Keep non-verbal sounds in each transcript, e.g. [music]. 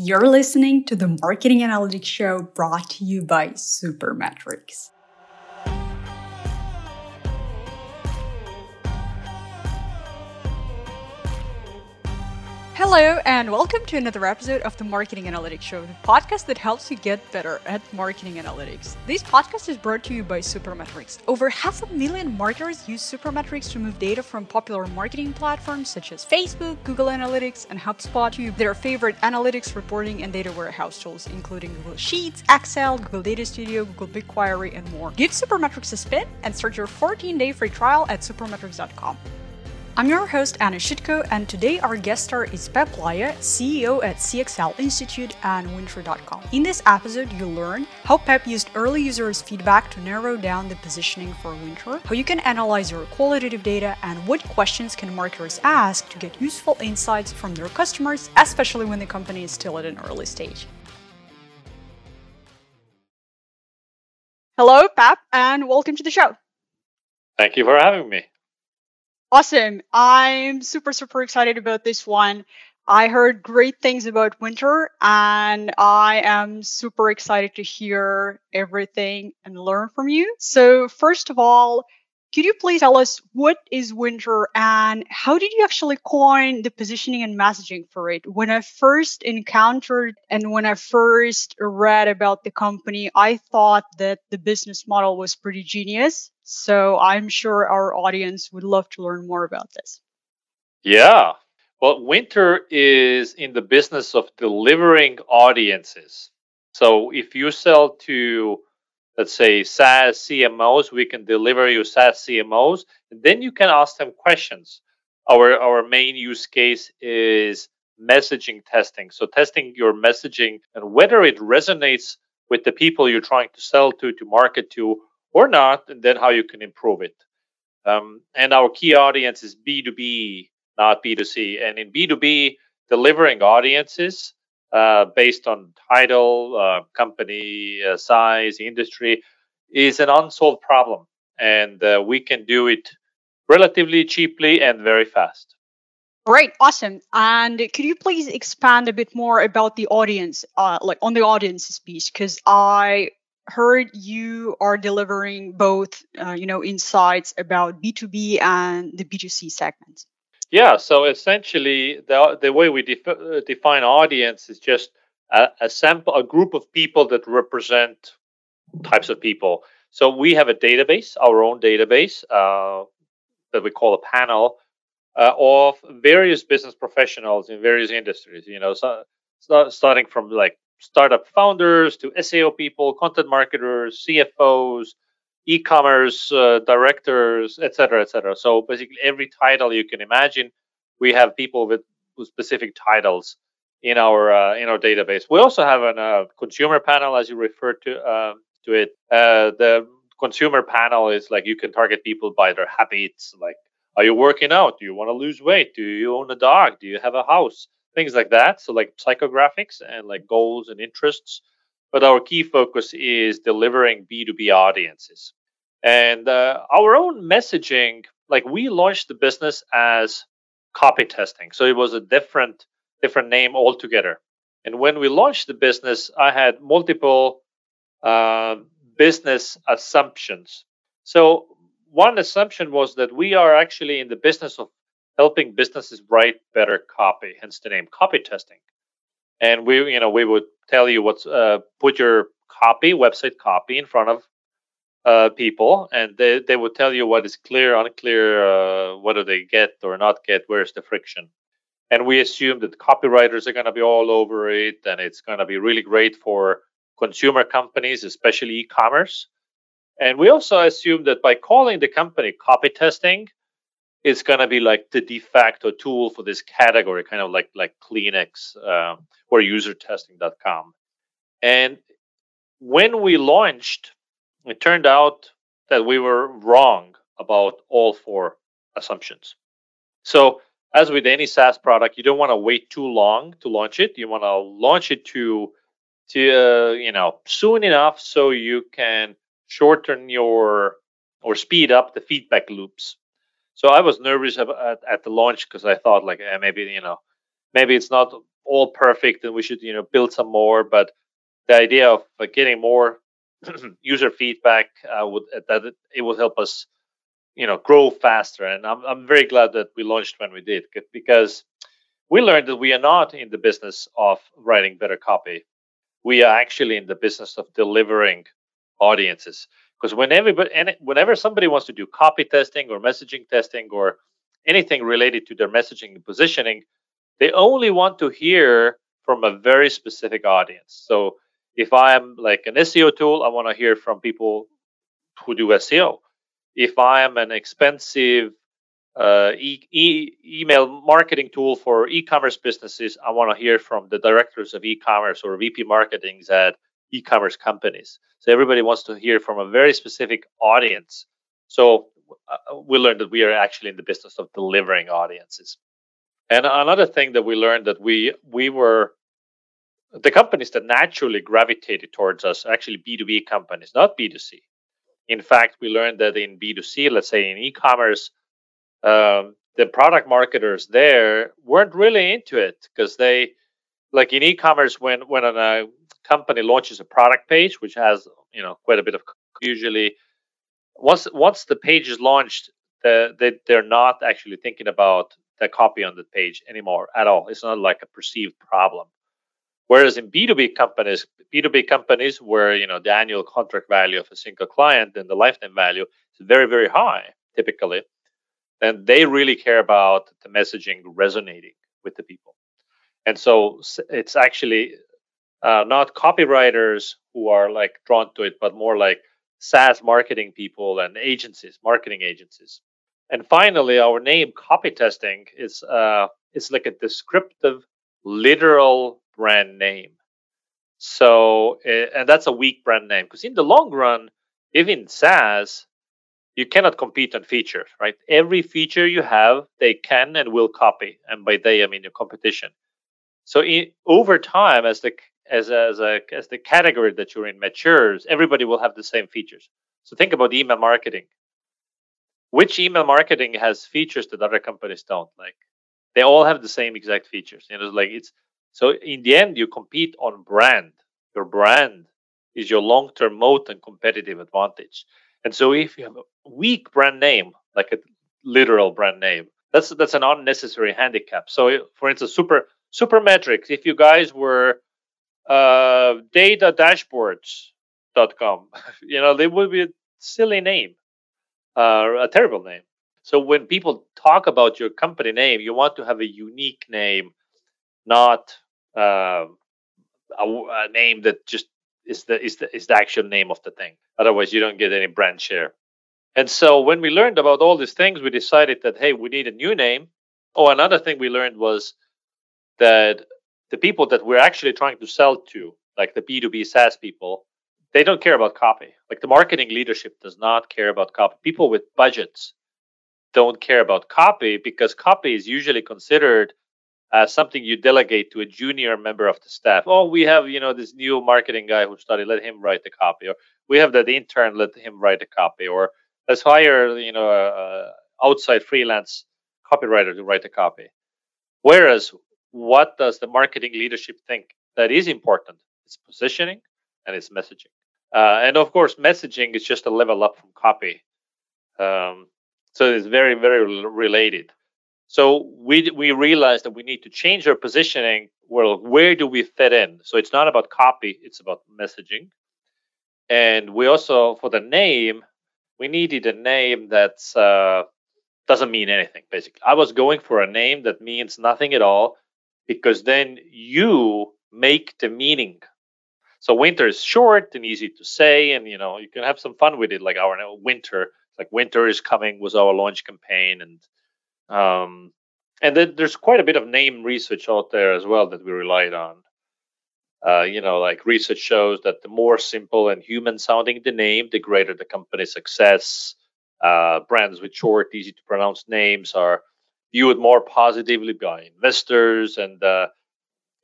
You're listening to the Marketing Analytics Show brought to you by Supermetrics. Hello, and welcome to another episode of the Marketing Analytics Show, the podcast that helps you get better at marketing analytics. This podcast is brought to you by Supermetrics. Over half a million marketers use Supermetrics to move data from popular marketing platforms such as Facebook, Google Analytics, and HubSpot to their favorite analytics, reporting, and data warehouse tools, including Google Sheets, Excel, Google Data Studio, Google BigQuery, and more. Give Supermetrics a spin and start your 14 day free trial at supermetrics.com. I'm your host, Anna Shutko, and today our guest star is Peep Laja, CEO at CXL Institute and Wynter.com. In this episode, you'll learn how Peep used early users' feedback to narrow down the positioning for Wynter, how you can analyze your qualitative data, and what questions can marketers ask to get useful insights from their customers, especially when the company is still at an early stage. Hello, Peep, and welcome to the show. Thank you for having me. Awesome. I'm super, super excited about this one. I heard great things about Wynter, and I am super excited to hear everything and learn from you. So, first of all, could you please tell us what is Wynter and how did you actually coin the positioning and messaging for it? When I first encountered and when I first read about the company, I thought that the business model was pretty genius. So I'm sure our audience would love to learn more about this. Yeah. Well, Wynter is in the business of delivering audiences. So if you sell to, let's say, SaaS CMOs, we can deliver you SaaS CMOs, and then you can ask them questions. Our our main use case is messaging testing. So testing your messaging and whether it resonates with the people you're trying to sell to, to market to, or not, and then how you can improve it. Um, and our key audience is B2B, not B2C. And in B2B, delivering audiences uh, based on title, uh, company uh, size, industry is an unsolved problem. And uh, we can do it relatively cheaply and very fast. Great, awesome. And could you please expand a bit more about the audience, uh, like on the audiences piece? Because I heard you are delivering both, uh, you know, insights about B2B and the B2C segments. Yeah, so essentially, the the way we def- uh, define audience is just a, a, sample, a group of people that represent types of people. So we have a database, our own database, uh, that we call a panel uh, of various business professionals in various industries. You know, so, so starting from like startup founders to SEO people, content marketers, CFOs, e-commerce uh, directors, etc., etc. So basically, every title you can imagine, we have people with, with specific titles in our uh, in our database. We also have a uh, consumer panel, as you referred to um, to it. Uh, the consumer panel is like you can target people by their habits, like are you working out? Do you want to lose weight? Do you own a dog? Do you have a house? Things like that. So like psychographics and like goals and interests. But our key focus is delivering B2B audiences. And uh, our own messaging, like we launched the business as copy testing. So it was a different different name altogether. And when we launched the business, I had multiple uh, business assumptions. So one assumption was that we are actually in the business of helping businesses write better copy, hence the name copy testing. And we, you know, we would tell you what's uh, put your copy, website copy, in front of uh, people, and they, they would tell you what is clear, unclear, uh, do they get or not get, where's the friction. And we assume that copywriters are going to be all over it, and it's going to be really great for consumer companies, especially e-commerce. And we also assume that by calling the company copy testing, it's going to be like the de facto tool for this category, kind of like like Kleenex um, or usertesting.com. And when we launched, it turned out that we were wrong about all four assumptions. So, as with any SaaS product, you don't want to wait too long to launch it. You want to launch it to to uh, you know soon enough so you can shorten your or speed up the feedback loops so I was nervous at, at the launch because I thought like eh, maybe you know maybe it's not all perfect and we should you know build some more but the idea of uh, getting more [clears throat] user feedback uh, would uh, that it, it will help us you know grow faster. And I'm, I'm very glad that we launched when we did because we learned that we are not in the business of writing better copy. We are actually in the business of delivering audiences because when whenever whenever somebody wants to do copy testing or messaging testing or anything related to their messaging and positioning they only want to hear from a very specific audience. So if i'm like an seo tool i want to hear from people who do seo if I am an expensive uh, e- e- email marketing tool for e-commerce businesses, I want to hear from the directors of e-commerce or VP marketings at e-commerce companies. So everybody wants to hear from a very specific audience. So uh, we learned that we are actually in the business of delivering audiences. And another thing that we learned that we we were the companies that naturally gravitated towards us actually B2B companies, not B2C. In fact, we learned that in B2C, let's say in e commerce, um, the product marketers there weren't really into it because they, like in e commerce, when, when a company launches a product page, which has you know quite a bit of usually once once the page is launched the, they, they're not actually thinking about the copy on the page anymore at all it's not like a perceived problem Whereas in B2B companies, B2B companies where you know the annual contract value of a single client and the lifetime value is very, very high typically, then they really care about the messaging resonating with the people. And so it's actually uh, not copywriters who are like drawn to it, but more like SaaS marketing people and agencies, marketing agencies. And finally, our name copy testing is uh, is like a descriptive, literal brand name. So, eh, and that's a weak brand name because in the long run, even SaaS, you cannot compete on features, right? Every feature you have, they can and will copy, and by they I mean your competition. So, in, over time, as the as as a as the category that you're in matures, everybody will have the same features. So think about email marketing. Which email marketing has features that other companies don't? Like they all have the same exact features. You know, it's like it's so in the end, you compete on brand. Your brand is your long-term moat and competitive advantage. And so if you have a weak brand name, like a literal brand name, that's that's an unnecessary handicap. So for instance, super Supermetrics, if you guys were uh, data datadashboards.com, [laughs] you know, they would be a silly name, uh, a terrible name. So when people talk about your company name, you want to have a unique name, not uh, a, a, name that just is the is the is the actual name of the thing. Otherwise, you don't get any brand share. And so when we learned about all these things, we decided that hey, we need a new name. Oh, another thing we learned was that the people that we're actually trying to sell to, like the B2B SaaS people, they don't care about copy. Like the marketing leadership does not care about copy. People with budgets don't care about copy because copy is usually considered uh, something you delegate to a junior member of the staff. Oh, we have you know this new marketing guy who studied. Let him write the copy, or we have that intern. Let him write the copy, or let's hire you know a outside freelance copywriter to write the copy. Whereas, what does the marketing leadership think that is important? It's positioning and it's messaging. Uh, and of course, messaging is just a level up from copy. Um, so it's very, very related. So we we realized that we need to change our positioning. Well, where do we fit in? So it's not about copy; it's about messaging. And we also, for the name, we needed a name that uh, doesn't mean anything. Basically, I was going for a name that means nothing at all, because then you make the meaning. So Wynter is short and easy to say, and you know you can have some fun with it. Like our Wynter, like winter is coming was our launch campaign, and um, and then there's quite a bit of name research out there as well that we relied on. Uh, you know, like research shows that the more simple and human sounding the name, the greater the company's success. Uh, brands with short, easy to pronounce names are viewed more positively by investors, and uh,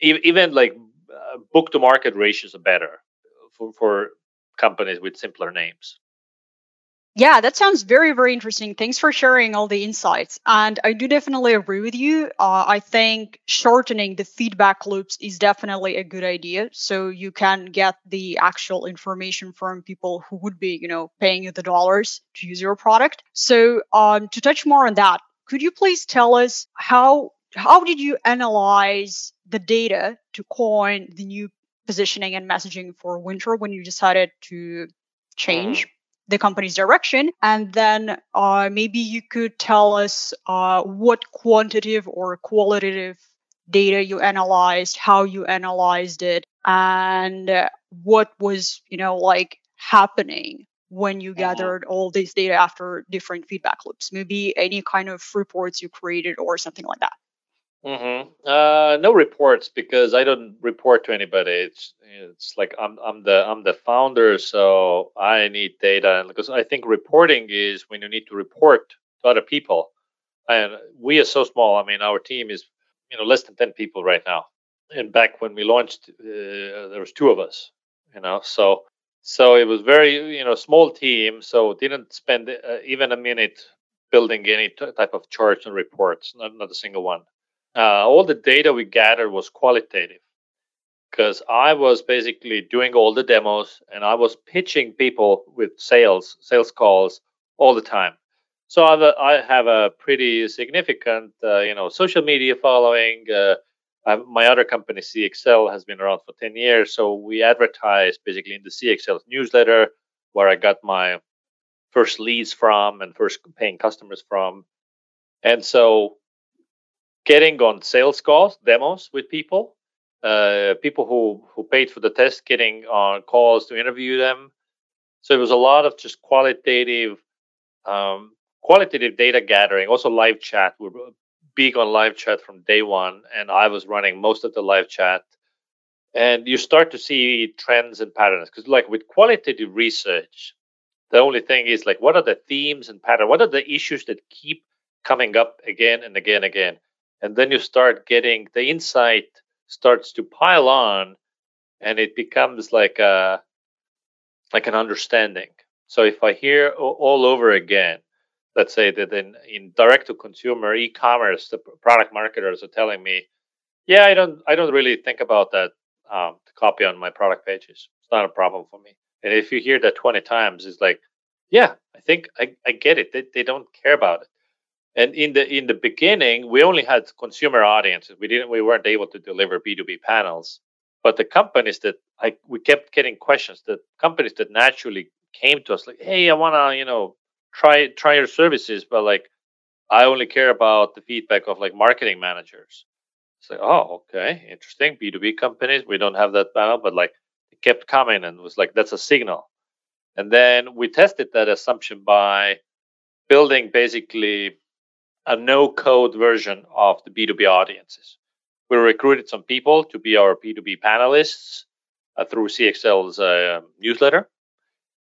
even like uh, book to market ratios are better for, for companies with simpler names. Yeah, that sounds very, very interesting. Thanks for sharing all the insights. And I do definitely agree with you. Uh, I think shortening the feedback loops is definitely a good idea. So you can get the actual information from people who would be, you know, paying you the dollars to use your product. So um, to touch more on that, could you please tell us how how did you analyze the data to coin the new positioning and messaging for Wynter when you decided to change? Mm the company's direction. And then uh, maybe you could tell us uh, what quantitative or qualitative data you analyzed, how you analyzed it, and what was, you know, like happening when you mm-hmm. gathered all this data after different feedback loops. Maybe any kind of reports you created or something like that. Mm-hmm. Uh, no reports because I don't report to anybody. It's it's like I'm I'm the I'm the founder, so I need data, because I think reporting is when you need to report to other people, and we are so small. I mean, our team is you know less than ten people right now, and back when we launched, uh, there was two of us. You know, so so it was very you know small team, so didn't spend uh, even a minute building any t- type of charts and reports, not not a single one uh, all the data we gathered was qualitative because I was basically doing all the demos and I was pitching people with sales, sales calls all the time. So I have a, I have a pretty significant, uh, you know, social media following. Uh, my other company, CXL, has been around for 10 years. So we advertise basically in the CXL newsletter where I got my first leads from and first paying customers from. And so getting on sales calls, demos with people, uh, people who who paid for the test, getting on calls to interview them. So it was a lot of just qualitative, um, qualitative data gathering. Also live chat. We're big on live chat from day one, and I was running most of the live chat. And you start to see trends and patterns because, like with qualitative research, the only thing is like what are the themes and patterns? What are the issues that keep coming up again and again and again? and then you start getting the insight starts to pile on and it becomes like a like an understanding so if i hear all over again let's say that in, in direct to consumer e-commerce the product marketers are telling me yeah i don't i don't really think about that um, copy on my product pages. It's not a problem for me. And if you hear that 20 times it's like yeah i think i, I get it. They, they don't care about it. And in the in the beginning we only had consumer audiences. We didn't we weren't able to deliver b2b panels. But the companies that I we kept getting questions the companies that naturally came to us like hey i want to you know try try your services but like i only care about the feedback of like marketing managers it's like oh okay interesting b2b companies we don't have that panel but like it kept coming and was like that's a signal and then we tested that assumption by building basically a no code version of the B2B audiences. We recruited some people to be our B2B panelists uh, through CXL's uh, newsletter.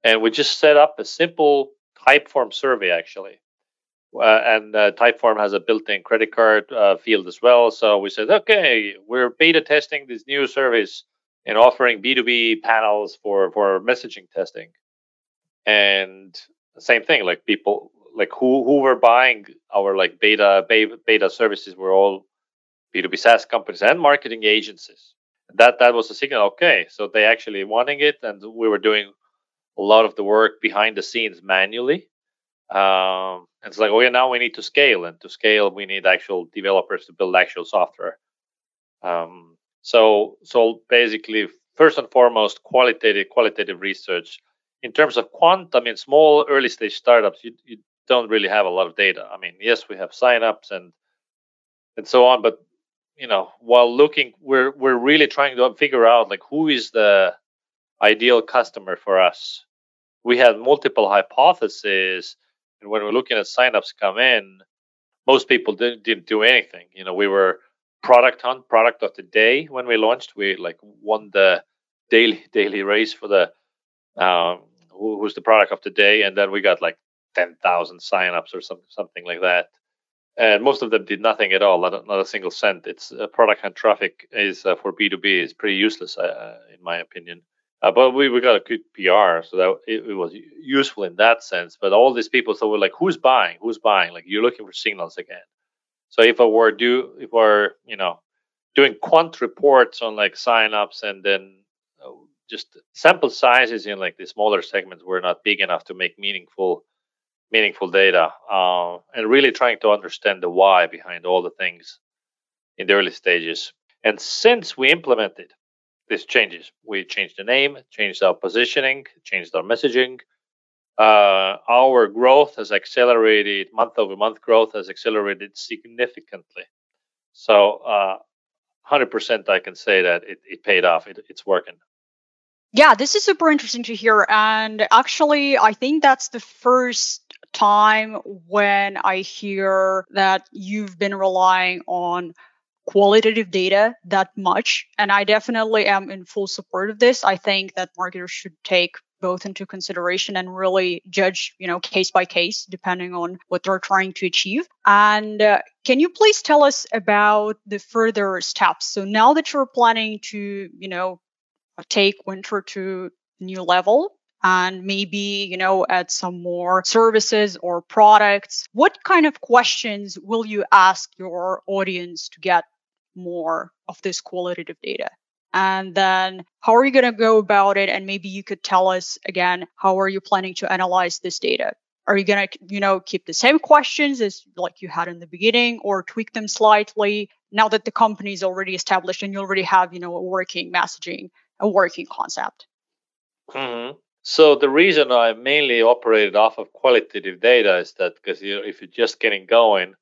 And we just set up a simple Typeform survey, actually. Uh, and uh, Typeform has a built in credit card uh, field as well. So we said, okay, we're beta testing this new service and offering B2B panels for, for messaging testing. And same thing, like people like who who were buying our like beta beta services were all B2B SaaS companies and marketing agencies. That that was a signal. Okay, so they actually wanting it, and we were doing a lot of the work behind the scenes manually. Um, and it's like, oh yeah, now we need to scale, and to scale, we need actual developers to build actual software. Um, so so basically, first and foremost, qualitative qualitative research. In terms of quant, I mean, small early stage startups, you, you don't really have a lot of data. I mean, yes, we have signups and and so on, but you know, while looking, we're we're really trying to figure out like who is the ideal customer for us. We had multiple hypotheses, and when we're looking at signups come in, most people didn't, didn't do anything. You know, we were product hunt, product of the day when we launched. We like won the daily daily race for the um, who, who's the product of the day, and then we got like 10,000 signups or some, something like that. And most of them did nothing at all, not a, not a single cent. It's uh, Product Hunt traffic is uh, for B2B is pretty useless, uh, in my opinion. Uh, but we, we got a good PR, so that it, it, was useful in that sense. But all these people, so we're like, who's buying? Who's buying? Like you're looking for signals again. So if I were do if we're you know doing quant reports on like signups and then uh, just sample sizes in like the smaller segments were not big enough to make meaningful meaningful data uh, and really trying to understand the why behind all the things in the early stages. And since we implemented these changes. We changed the name, changed our positioning, changed our messaging. Uh, our growth has accelerated, month over month growth has accelerated significantly. So, uh, 100% I can say that it, it paid off. It, it's working. Yeah, this is super interesting to hear. And actually, I think that's the first time when I hear that you've been relying on qualitative data that much. And I definitely am in full support of this. I think that marketers should take both into consideration and really judge, you know, case by case, depending on what they're trying to achieve. And uh, can you please tell us about the further steps? So now that you're planning to, you know, take Wynter to new level, and maybe, you know, add some more services or products. What kind of questions will you ask your audience to get more of this qualitative data? And then how are you going to go about it? And maybe you could tell us again, how are you planning to analyze this data? Are you going to, you know, keep the same questions as like you had in the beginning or tweak them slightly now that the company is already established and you already have, you know, a working messaging, a working concept? Mm-hmm. So the reason I mainly operated off of qualitative data is that because you if you're just getting going,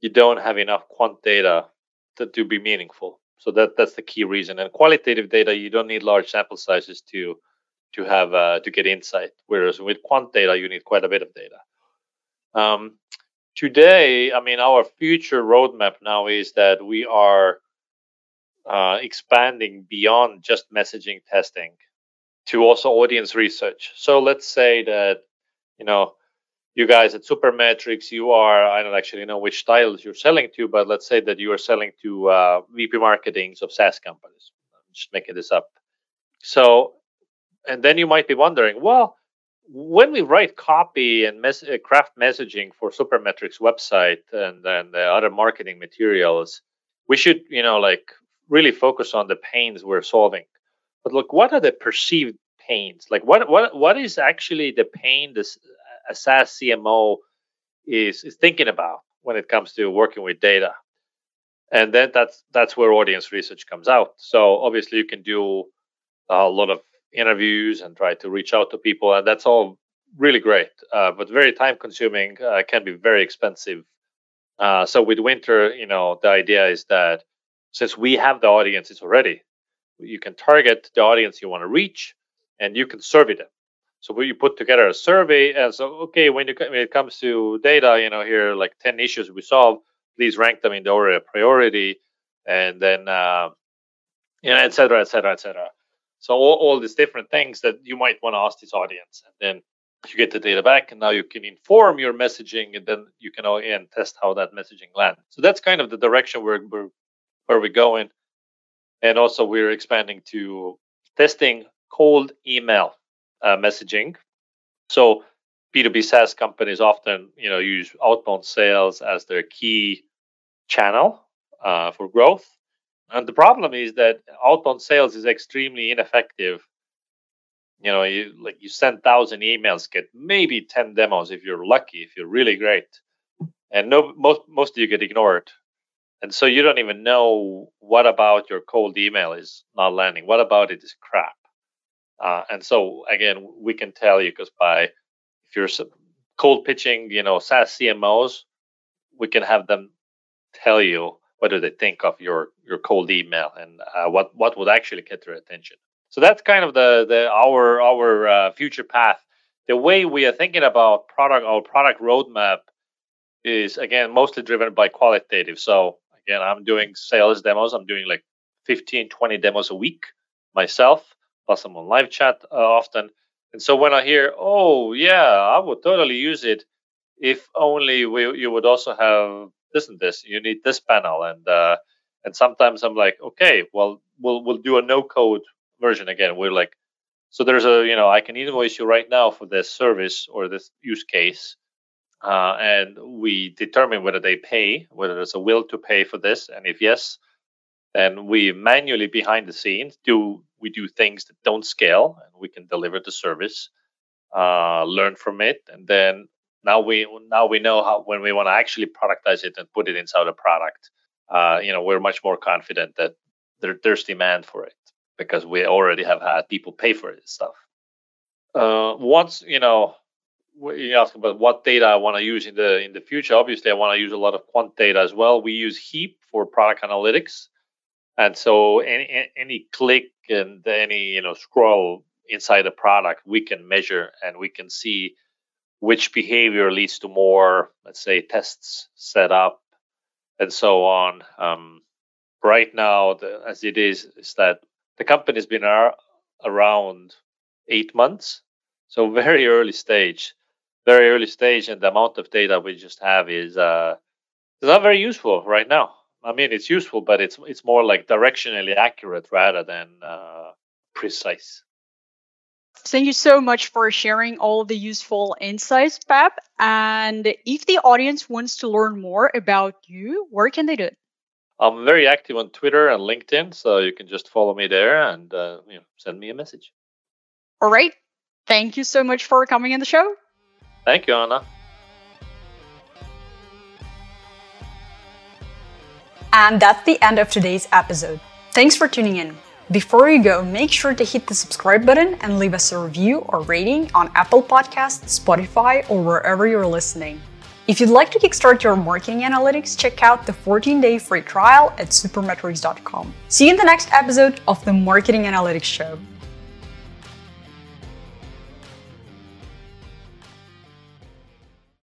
you don't have enough quant data to, to be meaningful. So that that's the key reason. And qualitative data, you don't need large sample sizes to to have uh, to get insight. Whereas with quant data, you need quite a bit of data. Um, today, I mean, our future roadmap now is that we are uh, expanding beyond just messaging testing to also audience research. So let's say that you know you guys at Supermetrics, you are, I don't actually know which styles you're selling to, but let's say that you are selling to uh, VP marketings of SaaS companies. I'm just making this up. So, and then you might be wondering, well, when we write copy and mes- uh, craft messaging for Supermetrics website and then the other marketing materials, we should, you know, like really focus on the pains we're solving. But look, what are the perceived pains? Like, what what what is actually the pain this a SaaS CMO is is thinking about when it comes to working with data. And then that's that's where audience research comes out. So obviously you can do a lot of interviews and try to reach out to people, and that's all really great, uh, but very time consuming. Uh, can be very expensive. Uh, so with Wynter, you know, the idea is that since we have the audiences already, you can target the audience you want to reach, and you can survey them. So we put together a survey, and so okay, when, you, when it comes to data, you know, here like ten issues we solve, please rank them in the order of priority, and then uh, you know, et cetera, et cetera, et cetera. So all, all these different things that you might want to ask this audience, and then you get the data back, and now you can inform your messaging, and then you can again test how that messaging lands. So that's kind of the direction we're, we're where we're going, and also we're expanding to testing cold email uh, messaging. So B2B SaaS companies often, you know, use outbound sales as their key channel uh, for growth. And the problem is that outbound sales is extremely ineffective. You know, you like you send thousand emails, get maybe ten demos if you're lucky, if you're really great, and no most most of you get ignored. And so you don't even know what about your cold email is not landing. What about it is crap. Uh, and so again, we can tell you because by if you're cold pitching, you know, SaaS CMOs, we can have them tell you what do they think of your your cold email and uh, what what would actually get their attention. So that's kind of the the our our uh, future path. The way we are thinking about product our product roadmap is again mostly driven by qualitative. So again, I'm doing sales demos. I'm doing like 15, 20 demos a week myself plus I'm on live chat uh, often. And so when I hear, oh yeah, I would totally use it, if only we, you would also have this and this. You need this panel, and uh, and sometimes I'm like, okay, well we'll we'll do a no code version again. We're like So there's a, you know, I can invoice you right now for this service or this use case. Uh, and we determine whether they pay, whether there's a will to pay for this. And if yes, then we manually behind the scenes do we do things that don't scale and we can deliver the service, uh, learn from it, and then now we now we know how when we want to actually productize it and put it inside a product. Uh, you know, we're much more confident that there, there's demand for it because we already have had people pay for this stuff. Uh, once you know, you ask about what data I want to use in the in the future. Obviously, I want to use a lot of quant data as well. We use Heap for product analytics, and so any any click and any you know scroll inside a product, we can measure and we can see which behavior leads to more, let's say, tests set up and so on. Um, right now, the, as it is, is that the company's been ar- around eight months, so very early stage, very early stage, and the amount of data we just have is uh, is not very useful right now. I mean, it's useful, but it's it's more like directionally accurate rather than uh, precise. Thank you so much for sharing all the useful insights, Peep. And if the audience wants to learn more about you, where can they do it? I'm very active on Twitter and LinkedIn, so you can just follow me there and uh, you know, send me a message. All right. Thank you so much for coming on the show. Thank you, Anna. And that's the end of today's episode. Thanks for tuning in. Before you go, make sure to hit the subscribe button and leave us a review or rating on Apple Podcasts, Spotify, or wherever you're listening. If you'd like to kickstart your marketing analytics, check out the 14 day free trial at supermetrics.com. See you in the next episode of the Marketing Analytics Show.